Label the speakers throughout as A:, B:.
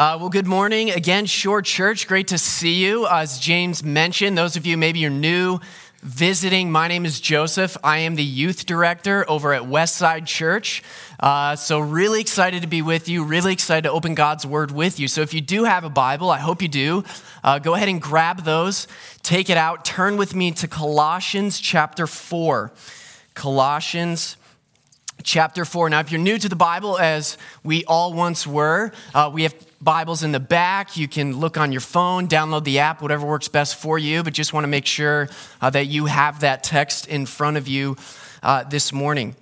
A: Uh, well, good morning again, Shore Church. Great to see you. As James mentioned, those of you maybe you're new visiting, my name is Joseph. I am the youth director over at Westside Church. Uh, so, really excited to be with you, really excited to open God's Word with you. So, if you do have a Bible, I hope you do, uh, go ahead and grab those, take it out, turn with me to Colossians chapter 4. Colossians chapter 4. Now, if you're new to the Bible, as we all once were, uh, we have Bibles in the back. You can look on your phone, download the app, whatever works best for you, but just want to make sure uh, that you have that text in front of you uh, this morning.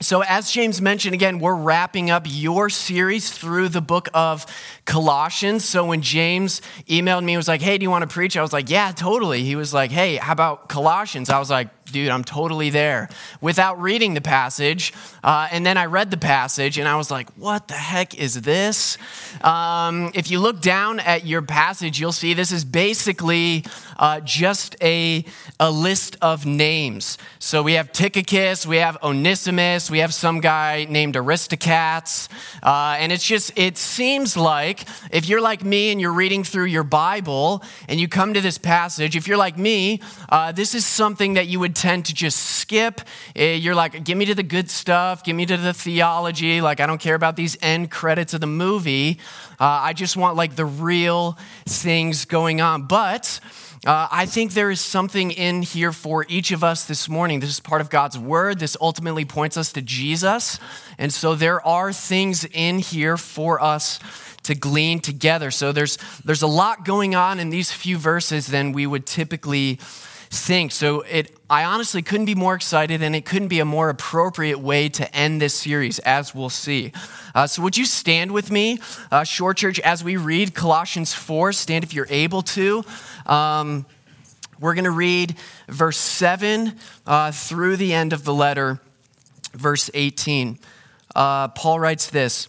A: So, as James mentioned, again, we're wrapping up your series through the book of Colossians. So, when James emailed me, was like, Hey, do you want to preach? I was like, Yeah, totally. He was like, Hey, how about Colossians? I was like, Dude, I'm totally there without reading the passage. Uh, and then I read the passage and I was like, What the heck is this? Um, if you look down at your passage, you'll see this is basically uh, just a, a list of names. So, we have Tychicus, we have Onesimus, we have some guy named Aristocats. Uh, and it's just, it seems like if you're like me and you're reading through your Bible and you come to this passage, if you're like me, uh, this is something that you would tend to just skip. Eh, you're like, give me to the good stuff, give me to the theology. Like, I don't care about these end credits of the movie. Uh, I just want like the real things going on. But, uh, I think there is something in here for each of us this morning. This is part of God's word. This ultimately points us to Jesus. And so there are things in here for us to glean together. So there's, there's a lot going on in these few verses than we would typically think. So it, I honestly couldn't be more excited, and it couldn't be a more appropriate way to end this series, as we'll see. Uh, so would you stand with me, uh, Shore Church, as we read Colossians 4? Stand if you're able to. Um, we're going to read verse 7 uh, through the end of the letter, verse 18. Uh, Paul writes this.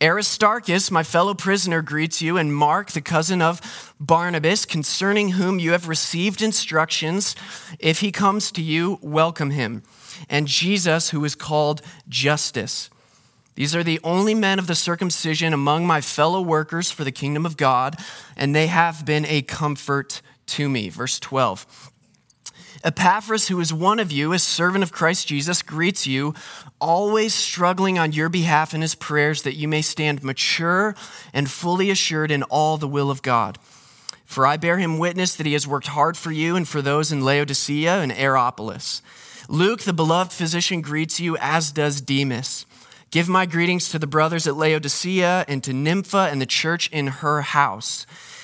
A: Aristarchus, my fellow prisoner, greets you, and Mark, the cousin of Barnabas, concerning whom you have received instructions. If he comes to you, welcome him. And Jesus, who is called Justus. These are the only men of the circumcision among my fellow workers for the kingdom of God, and they have been a comfort to me. Verse 12. Epaphras, who is one of you, a servant of Christ Jesus, greets you, always struggling on your behalf in his prayers that you may stand mature and fully assured in all the will of God. For I bear him witness that he has worked hard for you and for those in Laodicea and Hierapolis. Luke, the beloved physician, greets you, as does Demas. Give my greetings to the brothers at Laodicea and to Nympha and the church in her house.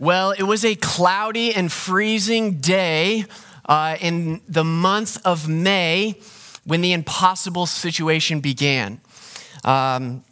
A: Well, it was a cloudy and freezing day uh, in the month of May when the impossible situation began. Um,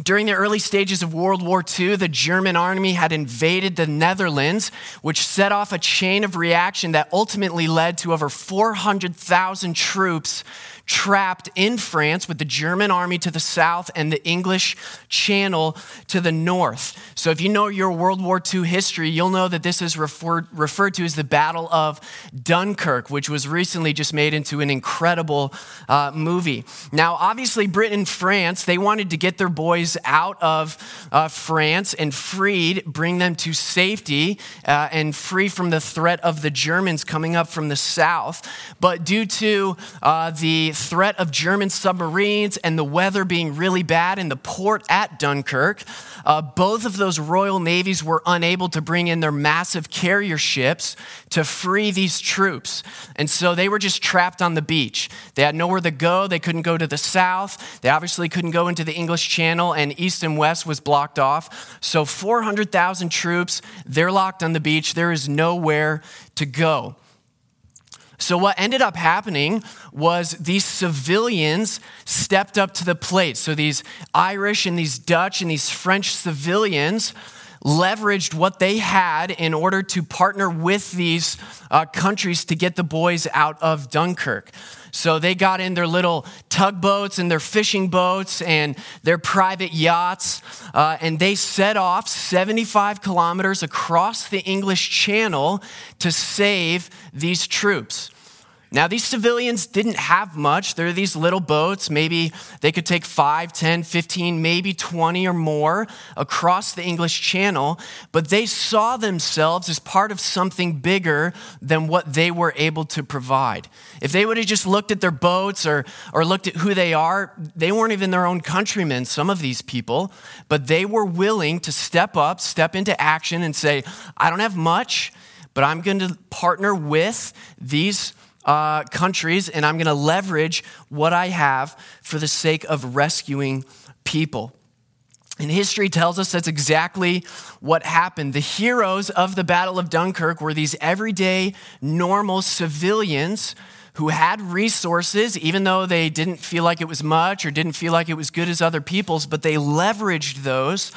A: during the early stages of World War II, the German army had invaded the Netherlands, which set off a chain of reaction that ultimately led to over 400,000 troops trapped in France with the German army to the south and the English Channel to the north. So, if you know your World War II history, you'll know that this is referred, referred to as the Battle of Dunkirk, which was recently just made into an incredible uh, movie. Now, obviously, Britain and France, they wanted to get their boys out of uh, France and freed, bring them to safety uh, and free from the threat of the Germans coming up from the south. But due to uh, the threat of German submarines and the weather being really bad in the port at Dunkirk, uh, both of those Royal Navies were unable to bring in their massive carrier ships to free these troops. And so they were just trapped on the beach. They had nowhere to go. They couldn't go to the south. They obviously couldn't go into the English Channel, and east and west was blocked off. So 400,000 troops, they're locked on the beach. There is nowhere to go. So, what ended up happening was these civilians stepped up to the plate. So, these Irish and these Dutch and these French civilians leveraged what they had in order to partner with these uh, countries to get the boys out of Dunkirk. So they got in their little tugboats and their fishing boats and their private yachts, uh, and they set off 75 kilometers across the English Channel to save these troops. Now, these civilians didn't have much. There are these little boats. Maybe they could take 5, 10, 15, maybe 20 or more across the English Channel, but they saw themselves as part of something bigger than what they were able to provide. If they would have just looked at their boats or, or looked at who they are, they weren't even their own countrymen, some of these people, but they were willing to step up, step into action, and say, I don't have much, but I'm going to partner with these uh, countries, and I'm going to leverage what I have for the sake of rescuing people. And history tells us that's exactly what happened. The heroes of the Battle of Dunkirk were these everyday, normal civilians who had resources, even though they didn't feel like it was much or didn't feel like it was good as other people's, but they leveraged those,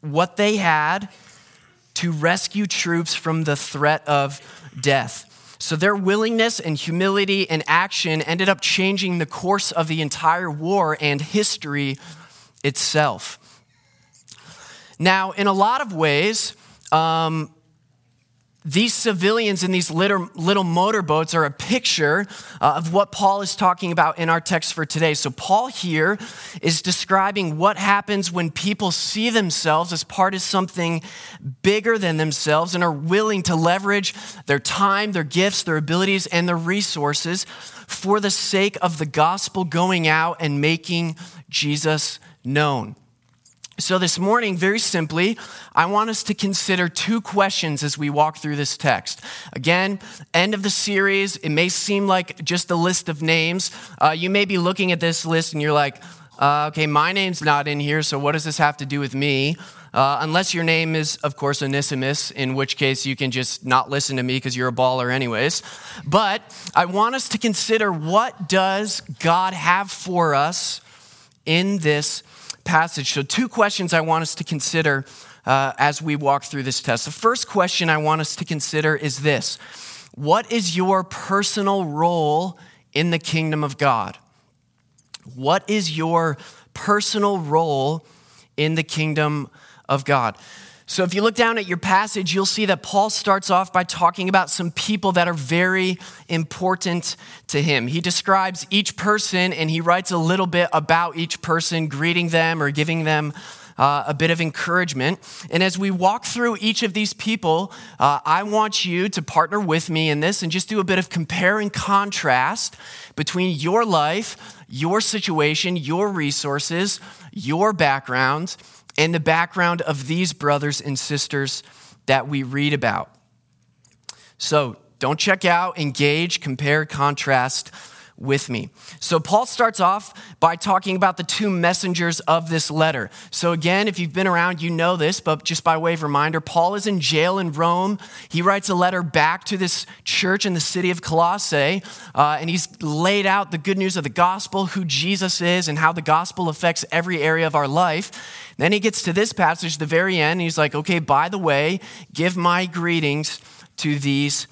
A: what they had, to rescue troops from the threat of death. So their willingness and humility and action ended up changing the course of the entire war and history itself. Now, in a lot of ways, um, these civilians in these little, little motorboats are a picture uh, of what Paul is talking about in our text for today. So, Paul here is describing what happens when people see themselves as part of something bigger than themselves and are willing to leverage their time, their gifts, their abilities, and their resources for the sake of the gospel going out and making Jesus known. So, this morning, very simply, I want us to consider two questions as we walk through this text. Again, end of the series, it may seem like just a list of names. Uh, you may be looking at this list and you're like, uh, okay, my name's not in here, so what does this have to do with me? Uh, unless your name is, of course, Onesimus, in which case you can just not listen to me because you're a baller, anyways. But I want us to consider what does God have for us in this passage. So, two questions I want us to consider uh, as we walk through this test. The first question I want us to consider is this What is your personal role in the kingdom of God? What is your personal role in the kingdom of God? So, if you look down at your passage, you'll see that Paul starts off by talking about some people that are very important to him. He describes each person and he writes a little bit about each person, greeting them or giving them uh, a bit of encouragement. And as we walk through each of these people, uh, I want you to partner with me in this and just do a bit of compare and contrast between your life, your situation, your resources, your background and the background of these brothers and sisters that we read about. So don't check out, engage, compare, contrast with me. So, Paul starts off by talking about the two messengers of this letter. So, again, if you've been around, you know this, but just by way of reminder, Paul is in jail in Rome. He writes a letter back to this church in the city of Colossae, uh, and he's laid out the good news of the gospel, who Jesus is, and how the gospel affects every area of our life. Then he gets to this passage, the very end, he's like, okay, by the way, give my greetings to these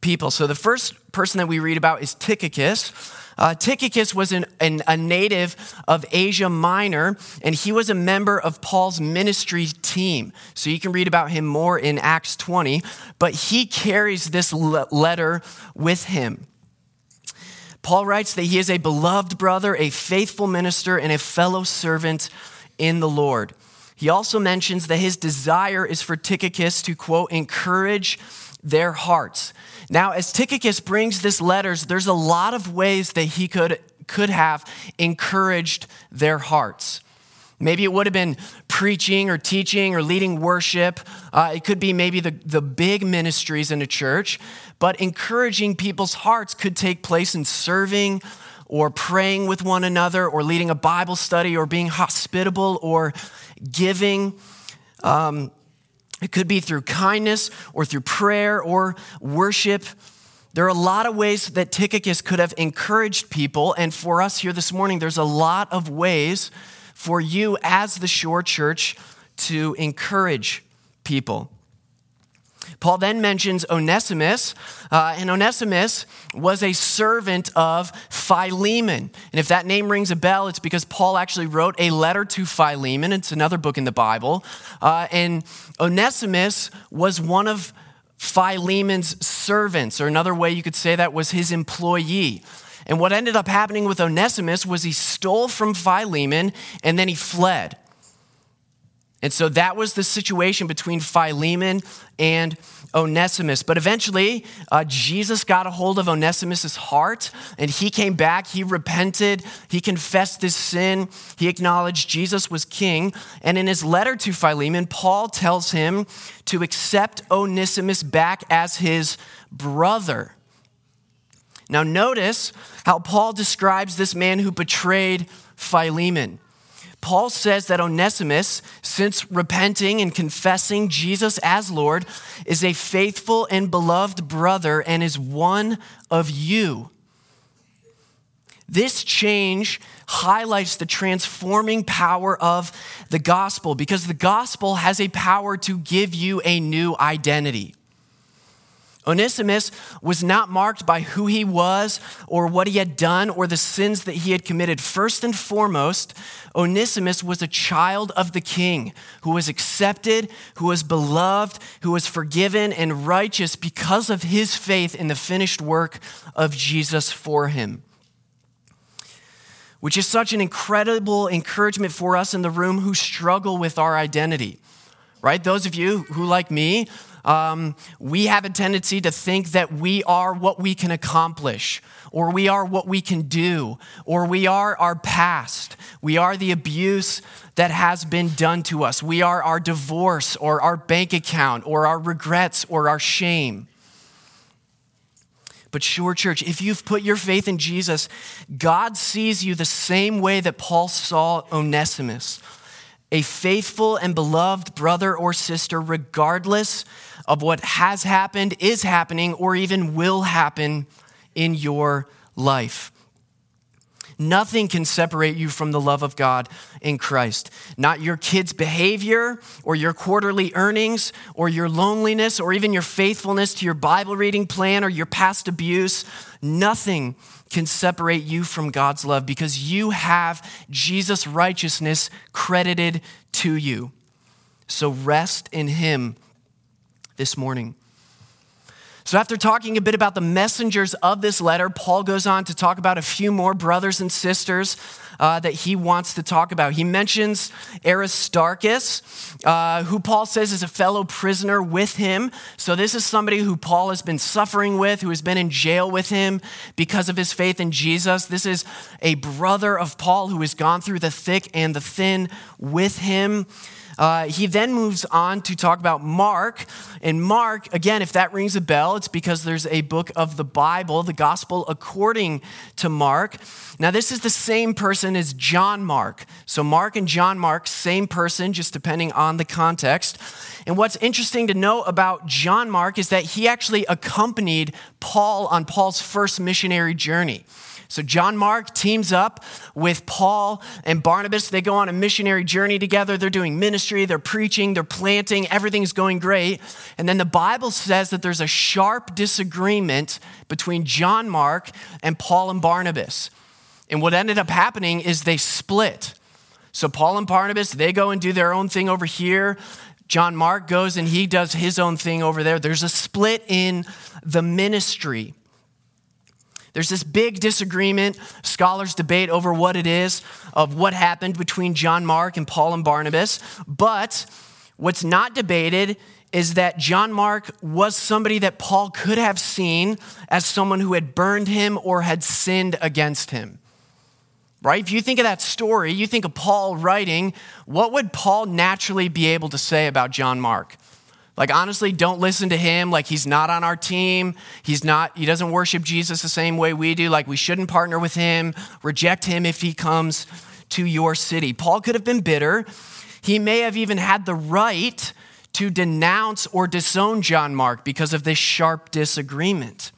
A: people. So the first person that we read about is Tychicus. Uh, Tychicus was an, an, a native of Asia Minor, and he was a member of Paul's ministry team. So you can read about him more in Acts 20, but he carries this le- letter with him. Paul writes that he is a beloved brother, a faithful minister, and a fellow servant in the Lord. He also mentions that his desire is for Tychicus to, quote, encourage their hearts. Now, as Tychicus brings this letters, there's a lot of ways that he could could have encouraged their hearts. Maybe it would have been preaching or teaching or leading worship. Uh, it could be maybe the, the big ministries in a church, but encouraging people's hearts could take place in serving or praying with one another or leading a Bible study or being hospitable or giving. Um, it could be through kindness or through prayer or worship. There are a lot of ways that Tychicus could have encouraged people. And for us here this morning, there's a lot of ways for you as the Shore Church to encourage people. Paul then mentions Onesimus, uh, and Onesimus was a servant of Philemon. And if that name rings a bell, it's because Paul actually wrote a letter to Philemon. It's another book in the Bible. Uh, and Onesimus was one of Philemon's servants, or another way you could say that was his employee. And what ended up happening with Onesimus was he stole from Philemon and then he fled. And so that was the situation between Philemon and Onesimus. But eventually, uh, Jesus got a hold of Onesimus' heart and he came back. He repented. He confessed his sin. He acknowledged Jesus was king. And in his letter to Philemon, Paul tells him to accept Onesimus back as his brother. Now, notice how Paul describes this man who betrayed Philemon. Paul says that Onesimus, since repenting and confessing Jesus as Lord, is a faithful and beloved brother and is one of you. This change highlights the transforming power of the gospel because the gospel has a power to give you a new identity. Onesimus was not marked by who he was or what he had done or the sins that he had committed. First and foremost, Onesimus was a child of the king who was accepted, who was beloved, who was forgiven and righteous because of his faith in the finished work of Jesus for him. Which is such an incredible encouragement for us in the room who struggle with our identity, right? Those of you who, like me, um, we have a tendency to think that we are what we can accomplish, or we are what we can do, or we are our past. We are the abuse that has been done to us. We are our divorce, or our bank account, or our regrets, or our shame. But, Shore, Church, if you've put your faith in Jesus, God sees you the same way that Paul saw Onesimus a faithful and beloved brother or sister, regardless of what has happened, is happening, or even will happen in your life. Nothing can separate you from the love of God in Christ. Not your kids' behavior or your quarterly earnings or your loneliness or even your faithfulness to your Bible reading plan or your past abuse. Nothing can separate you from God's love because you have Jesus' righteousness credited to you. So rest in Him this morning. So, after talking a bit about the messengers of this letter, Paul goes on to talk about a few more brothers and sisters uh, that he wants to talk about. He mentions Aristarchus, uh, who Paul says is a fellow prisoner with him. So, this is somebody who Paul has been suffering with, who has been in jail with him because of his faith in Jesus. This is a brother of Paul who has gone through the thick and the thin with him. Uh, he then moves on to talk about Mark. And Mark, again, if that rings a bell, it's because there's a book of the Bible, the gospel according to Mark. Now, this is the same person as John Mark. So, Mark and John Mark, same person, just depending on the context. And what's interesting to know about John Mark is that he actually accompanied Paul on Paul's first missionary journey. So John Mark teams up with Paul and Barnabas. They go on a missionary journey together. They're doing ministry, they're preaching, they're planting, everything's going great. And then the Bible says that there's a sharp disagreement between John Mark and Paul and Barnabas. And what ended up happening is they split. So Paul and Barnabas, they go and do their own thing over here. John Mark goes and he does his own thing over there. There's a split in the ministry. There's this big disagreement. Scholars debate over what it is of what happened between John Mark and Paul and Barnabas. But what's not debated is that John Mark was somebody that Paul could have seen as someone who had burned him or had sinned against him. right? If you think of that story, you think of Paul writing, what would Paul naturally be able to say about John Mark? Like, honestly, don't listen to him. Like, he's not on our team. He's not, he doesn't worship Jesus the same way we do. Like, we shouldn't partner with him. Reject him if he comes to your city. Paul could have been bitter. He may have even had the right to denounce or disown John Mark because of this sharp disagreement.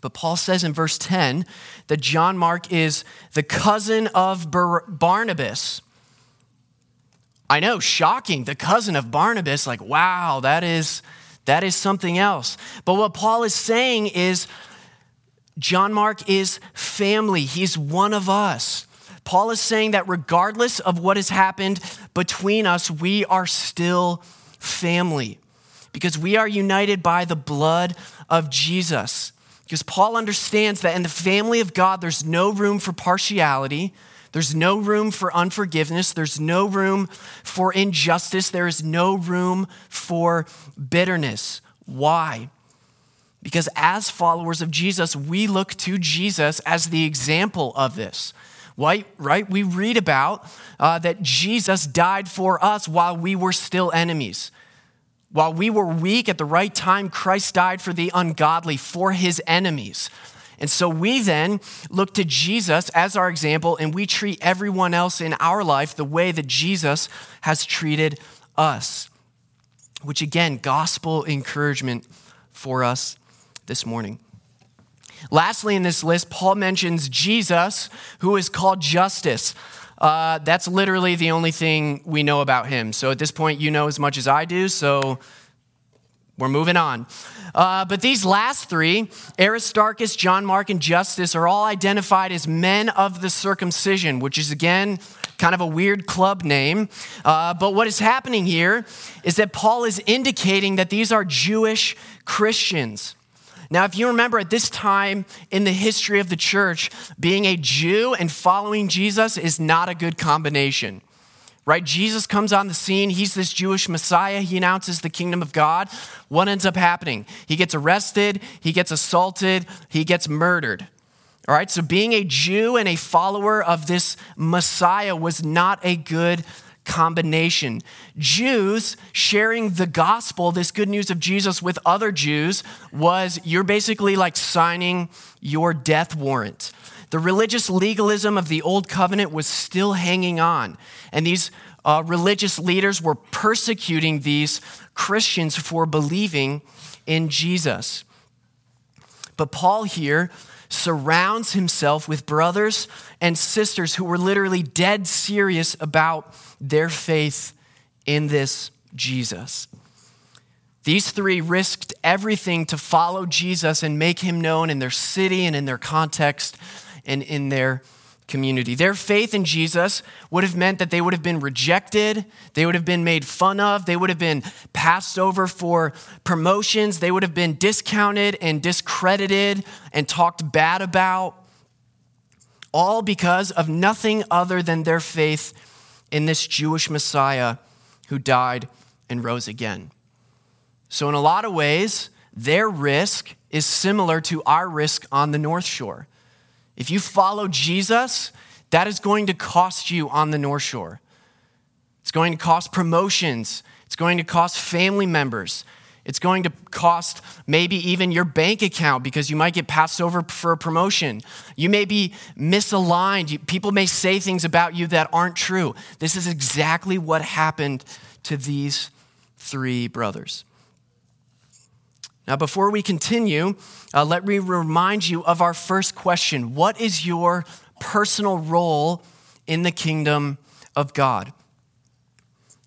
A: But Paul says in verse 10 that John Mark is the cousin of Bar- Barnabas. I know, shocking, the cousin of Barnabas. Like, wow, that is, that is something else. But what Paul is saying is John Mark is family, he's one of us. Paul is saying that regardless of what has happened between us, we are still family because we are united by the blood of Jesus. Because Paul understands that in the family of God, there's no room for partiality, there's no room for unforgiveness, there's no room for injustice, there is no room for bitterness. Why? Because as followers of Jesus, we look to Jesus as the example of this. Right? right? We read about uh, that Jesus died for us while we were still enemies. While we were weak at the right time, Christ died for the ungodly, for his enemies. And so we then look to Jesus as our example, and we treat everyone else in our life the way that Jesus has treated us. Which, again, gospel encouragement for us this morning. Lastly, in this list, Paul mentions Jesus, who is called Justus. Uh, that's literally the only thing we know about him. So at this point, you know as much as I do, so we're moving on. Uh, but these last three, Aristarchus, John Mark, and Justus, are all identified as men of the circumcision, which is again kind of a weird club name. Uh, but what is happening here is that Paul is indicating that these are Jewish Christians. Now, if you remember at this time in the history of the church, being a Jew and following Jesus is not a good combination. Right? Jesus comes on the scene. He's this Jewish Messiah. He announces the kingdom of God. What ends up happening? He gets arrested, he gets assaulted, he gets murdered. All right, so being a Jew and a follower of this Messiah was not a good combination. Jews sharing the gospel, this good news of Jesus with other Jews, was you're basically like signing your death warrant. The religious legalism of the old covenant was still hanging on, and these uh, religious leaders were persecuting these Christians for believing in Jesus. But Paul here surrounds himself with brothers and sisters who were literally dead serious about their faith in this Jesus. These three risked everything to follow Jesus and make him known in their city and in their context and in their community. Their faith in Jesus would have meant that they would have been rejected, they would have been made fun of, they would have been passed over for promotions, they would have been discounted and discredited and talked bad about, all because of nothing other than their faith in this Jewish Messiah who died and rose again. So, in a lot of ways, their risk is similar to our risk on the North Shore. If you follow Jesus, that is going to cost you on the North Shore. It's going to cost promotions, it's going to cost family members. It's going to cost maybe even your bank account because you might get passed over for a promotion. You may be misaligned. People may say things about you that aren't true. This is exactly what happened to these three brothers. Now, before we continue, uh, let me remind you of our first question What is your personal role in the kingdom of God?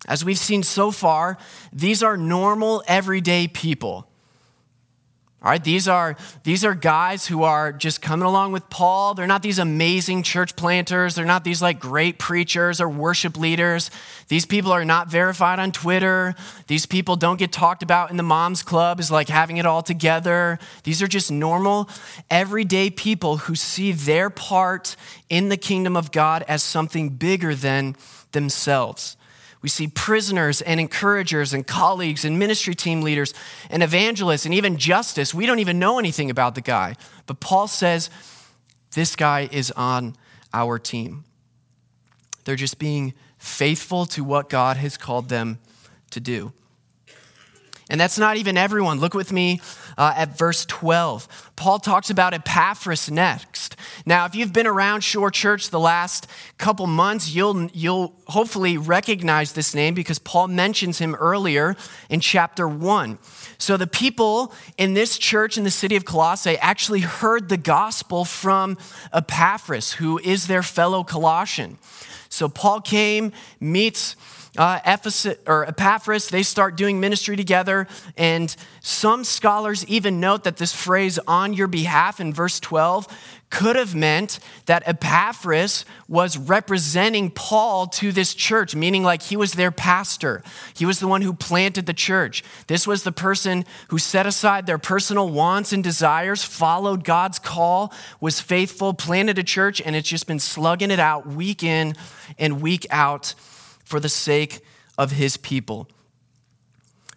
A: As we've seen so far, these are normal, everyday people. All right, these are, these are guys who are just coming along with Paul. They're not these amazing church planters. They're not these like great preachers or worship leaders. These people are not verified on Twitter. These people don't get talked about in the mom's club as like having it all together. These are just normal, everyday people who see their part in the kingdom of God as something bigger than themselves. We see prisoners and encouragers and colleagues and ministry team leaders and evangelists and even Justus. We don't even know anything about the guy. But Paul says, this guy is on our team. They're just being faithful to what God has called them to do. And that's not even everyone. Look with me uh, at verse 12. Paul talks about Epaphras next. Now, if you've been around Shore Church the last couple months, you'll, you'll hopefully recognize this name because Paul mentions him earlier in chapter 1. So, the people in this church in the city of Colossae actually heard the gospel from Epaphras, who is their fellow Colossian. So, Paul came, meets uh, Ephesus or Epaphras, they start doing ministry together. And some scholars even note that this phrase on your behalf in verse 12 could have meant that Epaphras was representing Paul to this church, meaning like he was their pastor. He was the one who planted the church. This was the person who set aside their personal wants and desires, followed God's call, was faithful, planted a church, and it's just been slugging it out week in and week out for the sake of his people.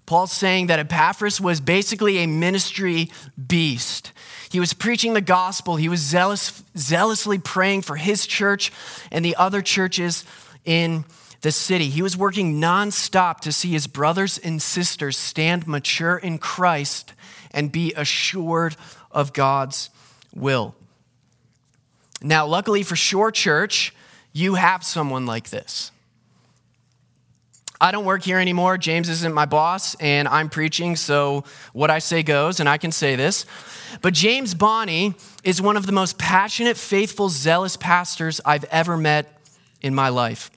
A: Paul's saying that Epaphras was basically a ministry beast. He was preaching the gospel, he was zealous, zealously praying for his church and the other churches in the city. He was working nonstop to see his brothers and sisters stand mature in Christ and be assured of God's will. Now, luckily for Shore Church, you have someone like this. I don't work here anymore. James isn't my boss, and I'm preaching, so what I say goes, and I can say this. But James Bonney is one of the most passionate, faithful, zealous pastors I've ever met in my life.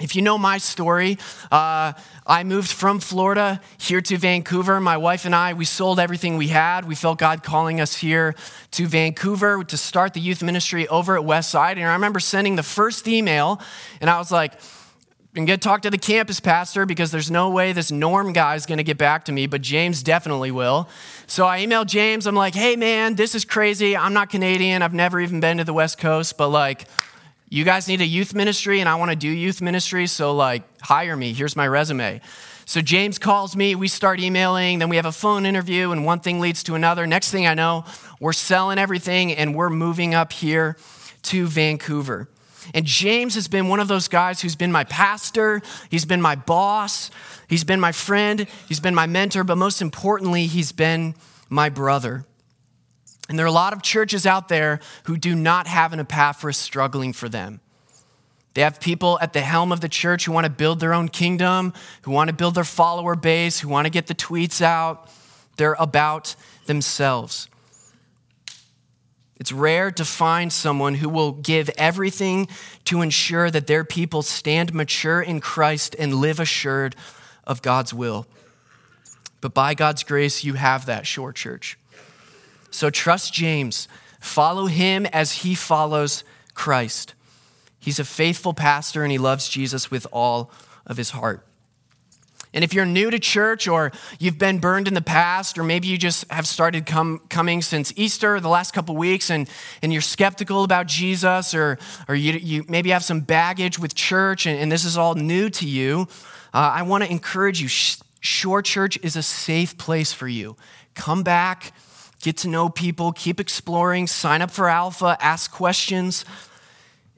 A: If you know my story, uh, I moved from Florida here to Vancouver. My wife and I, we sold everything we had. We felt God calling us here to Vancouver to start the youth ministry over at Westside. And I remember sending the first email, and I was like, and get talk to the campus pastor because there's no way this norm guy is going to get back to me, but James definitely will. So I emailed James. I'm like, hey, man, this is crazy. I'm not Canadian. I've never even been to the West Coast, but like, you guys need a youth ministry and I want to do youth ministry. So, like, hire me. Here's my resume. So James calls me, we start emailing, then we have a phone interview, and one thing leads to another. Next thing I know, we're selling everything and we're moving up here to Vancouver. And James has been one of those guys who's been my pastor, he's been my boss, he's been my friend, he's been my mentor, but most importantly, he's been my brother. And there are a lot of churches out there who do not have an Epaphras struggling for them. They have people at the helm of the church who want to build their own kingdom, who want to build their follower base, who want to get the tweets out. They're about themselves. It's rare to find someone who will give everything to ensure that their people stand mature in Christ and live assured of God's will. But by God's grace, you have that, Shore Church. So trust James. Follow him as he follows Christ. He's a faithful pastor and he loves Jesus with all of his heart. And if you're new to church or you've been burned in the past, or maybe you just have started come, coming since Easter, the last couple weeks, and, and you're skeptical about Jesus, or, or you, you maybe have some baggage with church and, and this is all new to you, uh, I want to encourage you. Shore Church is a safe place for you. Come back, get to know people, keep exploring, sign up for Alpha, ask questions.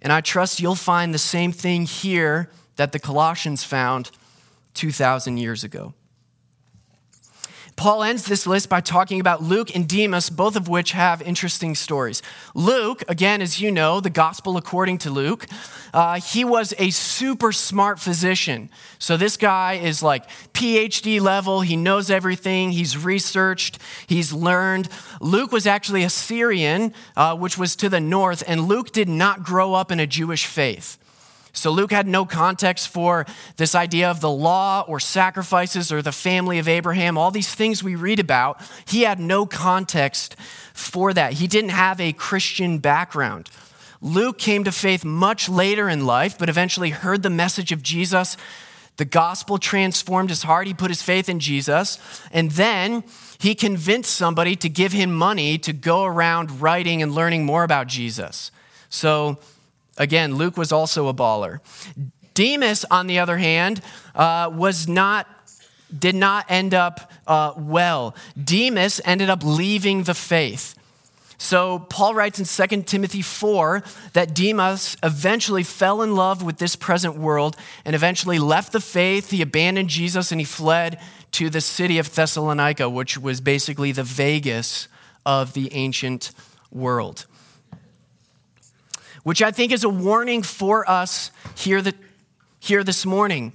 A: And I trust you'll find the same thing here that the Colossians found 2,000 years ago. Paul ends this list by talking about Luke and Demas, both of which have interesting stories. Luke, again, as you know, the gospel according to Luke, uh, he was a super smart physician. So this guy is like PhD level. He knows everything. He's researched. He's learned. Luke was actually a Syrian, uh, which was to the north, and Luke did not grow up in a Jewish faith. So Luke had no context for this idea of the law or sacrifices or the family of Abraham, all these things we read about. He had no context for that. He didn't have a Christian background. Luke came to faith much later in life, but eventually heard the message of Jesus. The gospel transformed his heart. He put his faith in Jesus. And then he convinced somebody to give him money to go around writing and learning more about Jesus. So Again, Luke was also a baller. Demas, on the other hand, uh, was not did not end up uh, well. Demas ended up leaving the faith. So, Paul writes in 2 Timothy 4 that Demas eventually fell in love with this present world and eventually left the faith. He abandoned Jesus and he fled to the city of Thessalonica, which was basically the Vegas of the ancient world. Which I think is a warning for us here, that, here this morning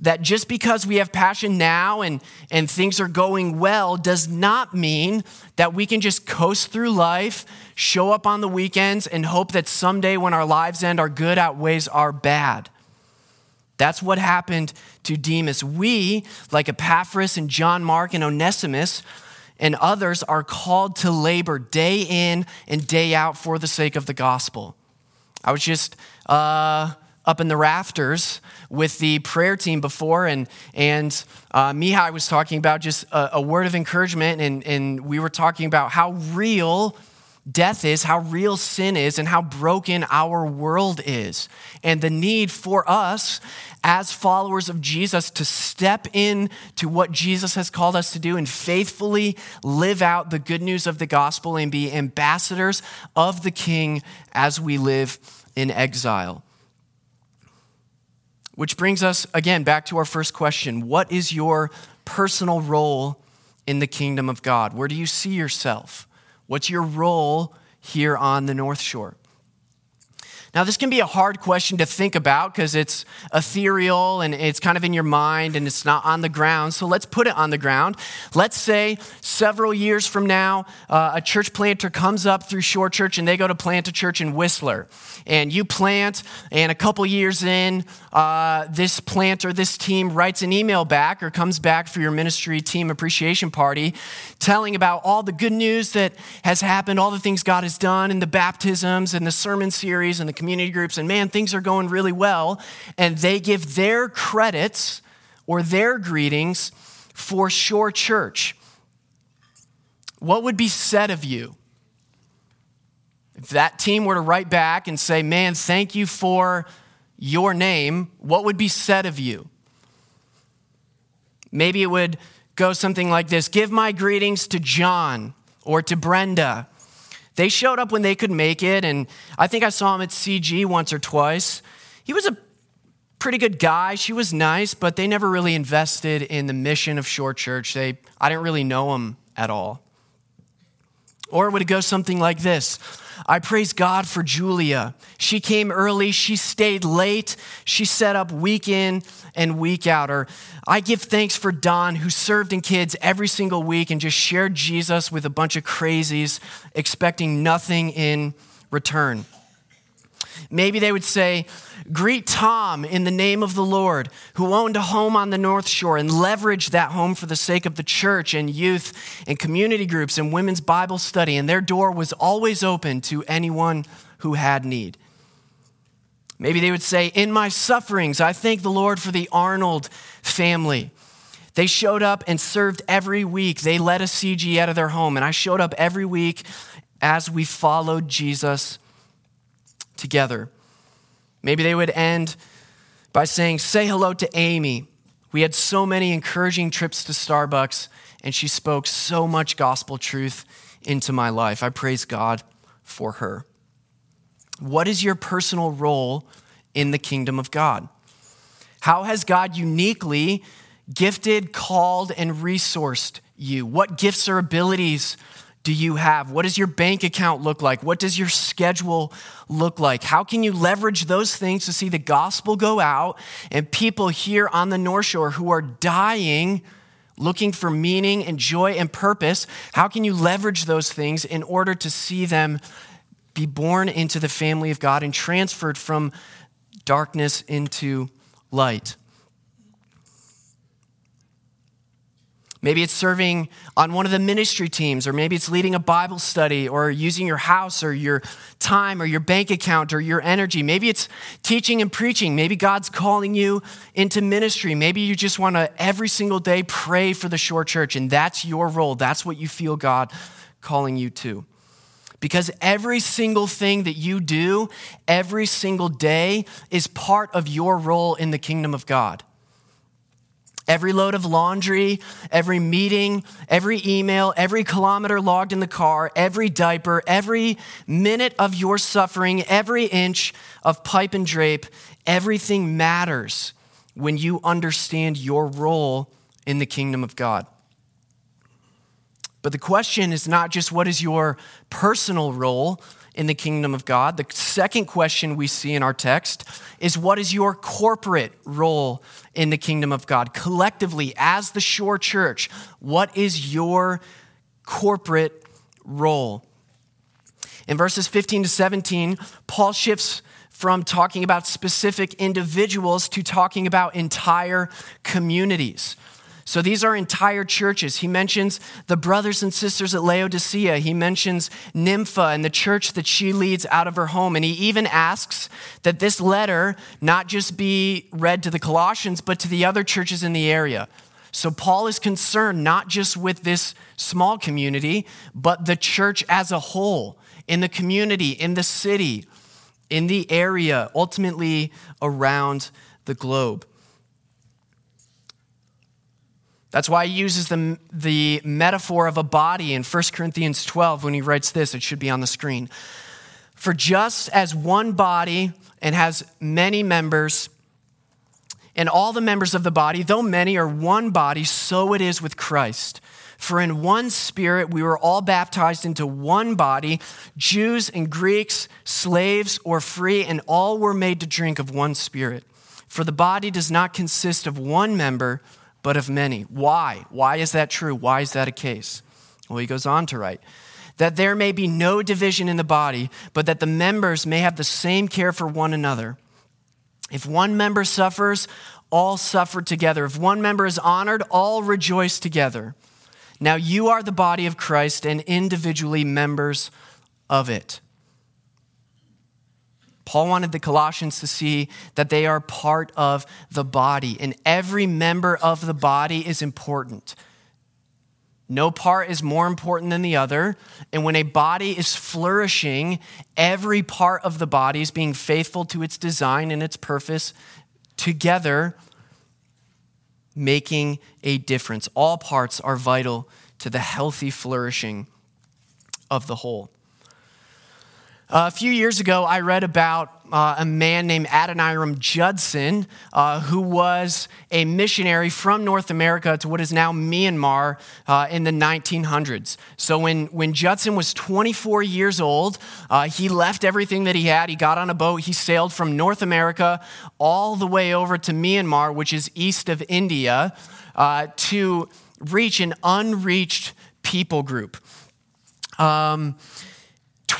A: that just because we have passion now and, and things are going well does not mean that we can just coast through life, show up on the weekends, and hope that someday when our lives end, our good outweighs our bad. That's what happened to Demas. We, like Epaphras and John Mark and Onesimus, and others are called to labor day in and day out for the sake of the gospel. I was just uh, up in the rafters with the prayer team before, and, and uh, Mihai was talking about just a, a word of encouragement, and, and we were talking about how real death is, how real sin is, and how broken our world is, and the need for us as followers of Jesus to step in to what Jesus has called us to do and faithfully live out the good news of the gospel and be ambassadors of the King as we live in exile. Which brings us again back to our first question What is your personal role in the kingdom of God? Where do you see yourself? What's your role here on the North Shore? Now, this can be a hard question to think about because it's ethereal and it's kind of in your mind and it's not on the ground. So let's put it on the ground. Let's say several years from now, uh, a church planter comes up through Shore Church and they go to plant a church in Whistler. And you plant, and a couple years in, uh, this planter, this team writes an email back or comes back for your ministry team appreciation party telling about all the good news that has happened, all the things God has done, and the baptisms and the sermon series and the community groups, and man, things are going really well. And they give their credits or their greetings for Shore Church. What would be said of you? If that team were to write back and say, Man, thank you for your name, what would be said of you? Maybe it would go something like this Give my greetings to John or to Brenda they showed up when they could make it, and I think I saw him at CG once or twice. He was a pretty good guy. She was nice, but they never really invested in the mission of Shore Church. They, I didn't really know him at all. Or would it go something like this? I praise God for Julia. She came early, she stayed late, she set up week in and week out. Or I give thanks for Don, who served in kids every single week and just shared Jesus with a bunch of crazies, expecting nothing in return. Maybe they would say, Greet Tom in the name of the Lord, who owned a home on the North Shore and leveraged that home for the sake of the church and youth and community groups and women's Bible study. And their door was always open to anyone who had need. Maybe they would say, In my sufferings, I thank the Lord for the Arnold family. They showed up and served every week. They led a CG out of their home, and I showed up every week as we followed Jesus together. Maybe they would end by saying, Say hello to Amy. We had so many encouraging trips to Starbucks, and she spoke so much gospel truth into my life. I praise God for her. What is your personal role in the kingdom of God? How has God uniquely gifted, called, and resourced you? What gifts or abilities do you have? What does your bank account look like? What does your schedule look like? How can you leverage those things to see the gospel go out and people here on the North Shore who are dying, looking for meaning and joy and purpose? How can you leverage those things in order to see them be born into the family of God and transferred from darkness into light? Maybe it's serving on one of the ministry teams, or maybe it's leading a Bible study, or using your house, or your time, or your bank account, or your energy. Maybe it's teaching and preaching. Maybe God's calling you into ministry. Maybe you just want to every single day pray for the shore church, and that's your role. That's what you feel God calling you to. Because every single thing that you do every single day is part of your role in the kingdom of God. Every load of laundry, every meeting, every email, every kilometer logged in the car, every diaper, every minute of your suffering, every inch of pipe and drape, everything matters when you understand your role in the kingdom of God. But the question is not just what is your personal role in the kingdom of God. The second question we see in our text is what is your corporate role in the kingdom of God? Collectively, as the Shore Church, what is your corporate role? In verses 15 to 17, Paul shifts from talking about specific individuals to talking about entire communities. So these are entire churches. He mentions the brothers and sisters at Laodicea. He mentions Nympha and the church that she leads out of her home. And he even asks that this letter not just be read to the Colossians, but to the other churches in the area. So Paul is concerned not just with this small community, but the church as a whole, in the community, in the city, in the area, ultimately around the globe. That's why he uses the, the metaphor of a body in 1 Corinthians 12 when he writes this. It should be on the screen. For just as one body and has many members, and all the members of the body, though many are one body, so it is with Christ. For in one spirit we were all baptized into one body, Jews and Greeks, slaves or free, and all were made to drink of one spirit. For the body does not consist of one member but of many. Why? Why is that true? Why is that a case? Well, he goes on to write that there may be no division in the body, but that the members may have the same care for one another. If one member suffers, all suffer together. If one member is honored, all rejoice together. Now you are the body of Christ and individually members of it. Paul wanted the Colossians to see that they are part of the body, and every member of the body is important. No part is more important than the other. And when a body is flourishing, every part of the body is being faithful to its design and its purpose together, making a difference. All parts are vital to the healthy flourishing of the whole. A few years ago, I read about uh, a man named Adoniram Judson, uh, who was a missionary from North America to what is now Myanmar uh, in the 1900s. So when, when Judson was 24 years old, uh, he left everything that he had. He got on a boat. He sailed from North America all the way over to Myanmar, which is east of India, uh, to reach an unreached people group. Um,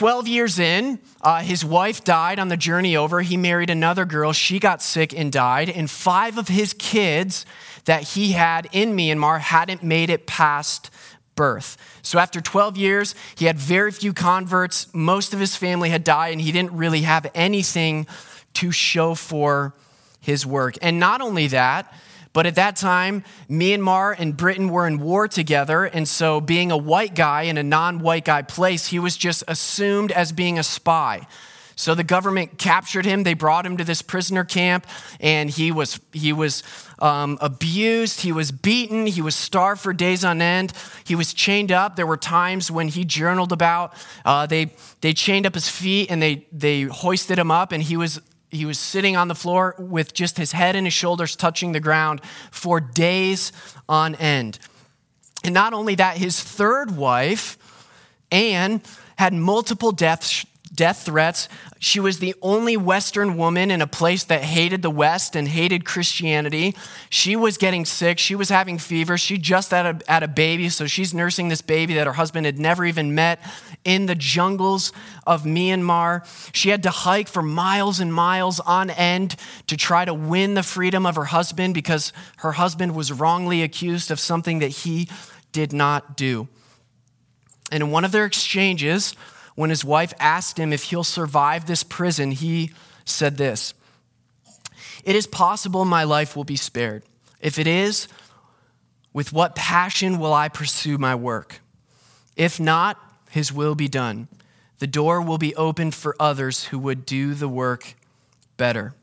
A: 12 years in, uh, his wife died on the journey over. He married another girl. She got sick and died. And five of his kids that he had in Myanmar hadn't made it past birth. So after 12 years, he had very few converts. Most of his family had died, and he didn't really have anything to show for his work. And not only that, but at that time, Myanmar and Britain were in war together. And so, being a white guy in a non white guy place, he was just assumed as being a spy. So the government captured him. They brought him to this prisoner camp, and he was he was um, abused. He was beaten. He was starved for days on end. He was chained up. There were times when he journaled about uh, they they chained up his feet and they they hoisted him up, and he was he was sitting on the floor with just his head and his shoulders touching the ground for days on end. And not only that, his third wife, Anne, had multiple deaths death threats. She was the only Western woman in a place that hated the West and hated Christianity. She was getting sick. She was having fever. She just had a, had a baby, so she's nursing this baby that her husband had never even met in the jungles of Myanmar. She had to hike for miles and miles on end to try to win the freedom of her husband because her husband was wrongly accused of something that he did not do. And in one of their exchanges, when his wife asked him if he'll survive this prison, he said this It is possible my life will be spared. If it is, with what passion will I pursue my work? If not, his will be done. The door will be opened for others who would do the work better.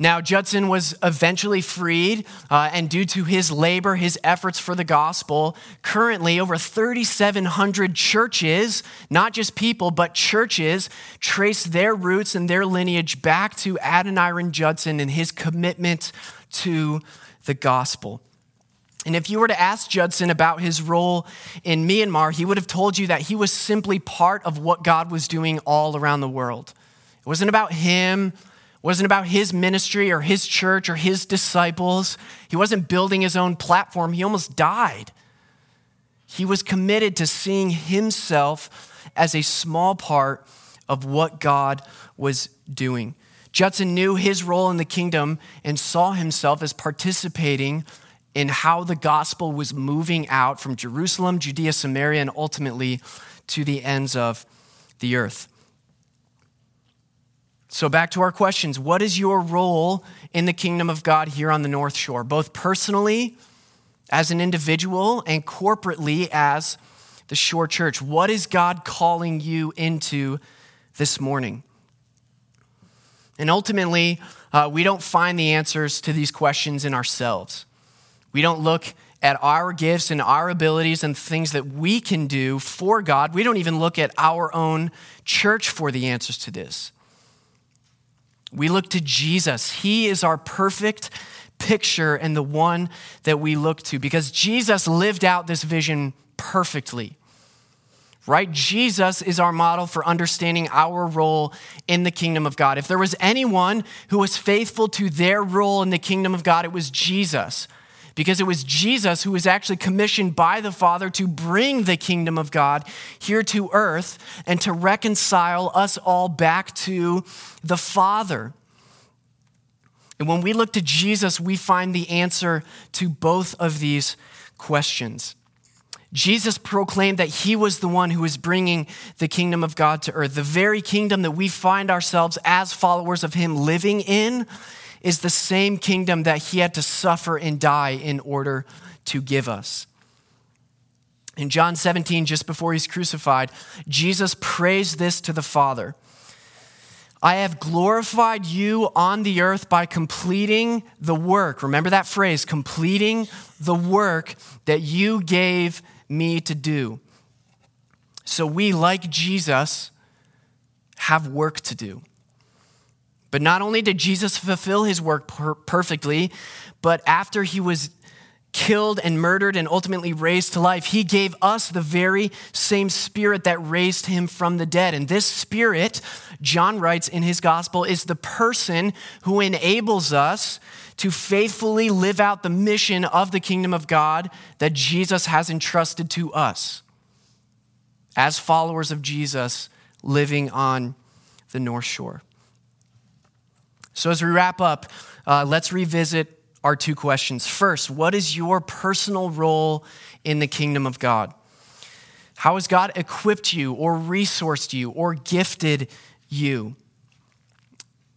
A: Now, Judson was eventually freed, uh, and due to his labor, his efforts for the gospel, currently over 3,700 churches, not just people, but churches, trace their roots and their lineage back to Adoniram Judson and his commitment to the gospel. And if you were to ask Judson about his role in Myanmar, he would have told you that he was simply part of what God was doing all around the world. It wasn't about him wasn't about his ministry or his church or his disciples. He wasn't building his own platform. He almost died. He was committed to seeing himself as a small part of what God was doing. Judson knew his role in the kingdom and saw himself as participating in how the gospel was moving out from Jerusalem, Judea, Samaria, and ultimately to the ends of the earth. So, back to our questions. What is your role in the kingdom of God here on the North Shore, both personally, as an individual, and corporately as the Shore Church? What is God calling you into this morning? And ultimately, uh, we don't find the answers to these questions in ourselves. We don't look at our gifts and our abilities and things that we can do for God. We don't even look at our own church for the answers to this. We look to Jesus. He is our perfect picture and the one that we look to because Jesus lived out this vision perfectly. Right? Jesus is our model for understanding our role in the kingdom of God. If there was anyone who was faithful to their role in the kingdom of God, it was Jesus because it was Jesus who was actually commissioned by the Father to bring the kingdom of God here to earth and to reconcile us all back to the Father. And when we look to Jesus, we find the answer to both of these questions. Jesus proclaimed that he was the one who was bringing the kingdom of God to earth, the very kingdom that we find ourselves as followers of him living in is the same kingdom that he had to suffer and die in order to give us. In John 17, just before he's crucified, Jesus prays this to the Father I have glorified you on the earth by completing the work. Remember that phrase, completing the work that you gave me to do. So we, like Jesus, have work to do. But not only did Jesus fulfill his work per- perfectly, but after he was killed and murdered and ultimately raised to life, he gave us the very same spirit that raised him from the dead. And this spirit, John writes in his gospel, is the person who enables us to faithfully live out the mission of the kingdom of God that Jesus has entrusted to us as followers of Jesus living on the North Shore. So, as we wrap up, uh, let's revisit our two questions. First, what is your personal role in the kingdom of God? How has God equipped you or resourced you or gifted you?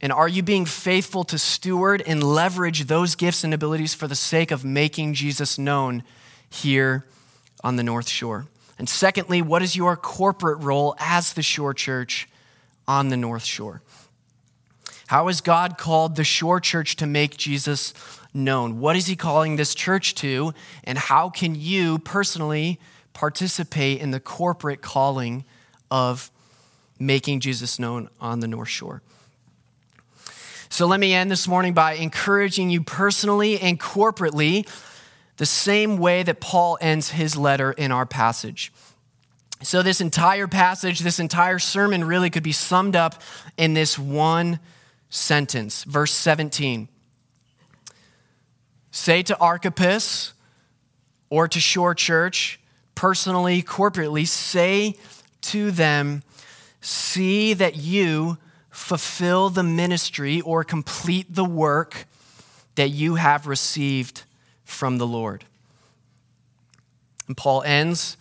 A: And are you being faithful to steward and leverage those gifts and abilities for the sake of making Jesus known here on the North Shore? And secondly, what is your corporate role as the Shore Church on the North Shore? How has God called the Shore Church to make Jesus known? What is He calling this church to? And how can you personally participate in the corporate calling of making Jesus known on the North Shore? So let me end this morning by encouraging you personally and corporately the same way that Paul ends his letter in our passage. So, this entire passage, this entire sermon really could be summed up in this one sentence, verse 17. Say to Archippus or to Shore Church, personally, corporately, say to them, see that you fulfill the ministry or complete the work that you have received from the Lord. And Paul ends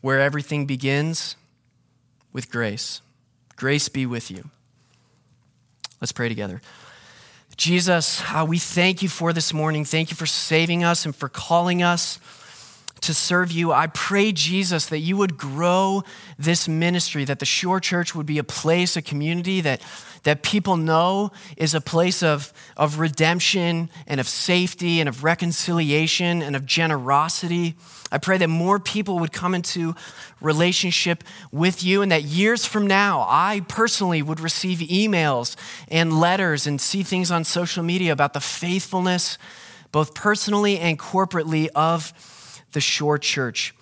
A: where everything begins with grace. Grace be with you. Let's pray together. Jesus, uh, we thank you for this morning. Thank you for saving us and for calling us to serve you. I pray, Jesus, that you would grow this ministry, that the Shore Church would be a place, a community that, that people know is a place of, of redemption and of safety and of reconciliation and of generosity. I pray that more people would come into relationship with you and that years from now, I personally would receive emails and letters and see things on social media about the faithfulness, both personally and corporately, of the Shore Church.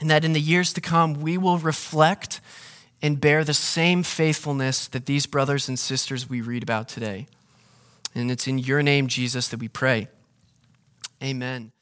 A: And that in the years to come, we will reflect and bear the same faithfulness that these brothers and sisters we read about today. And it's in your name, Jesus, that we pray. Amen.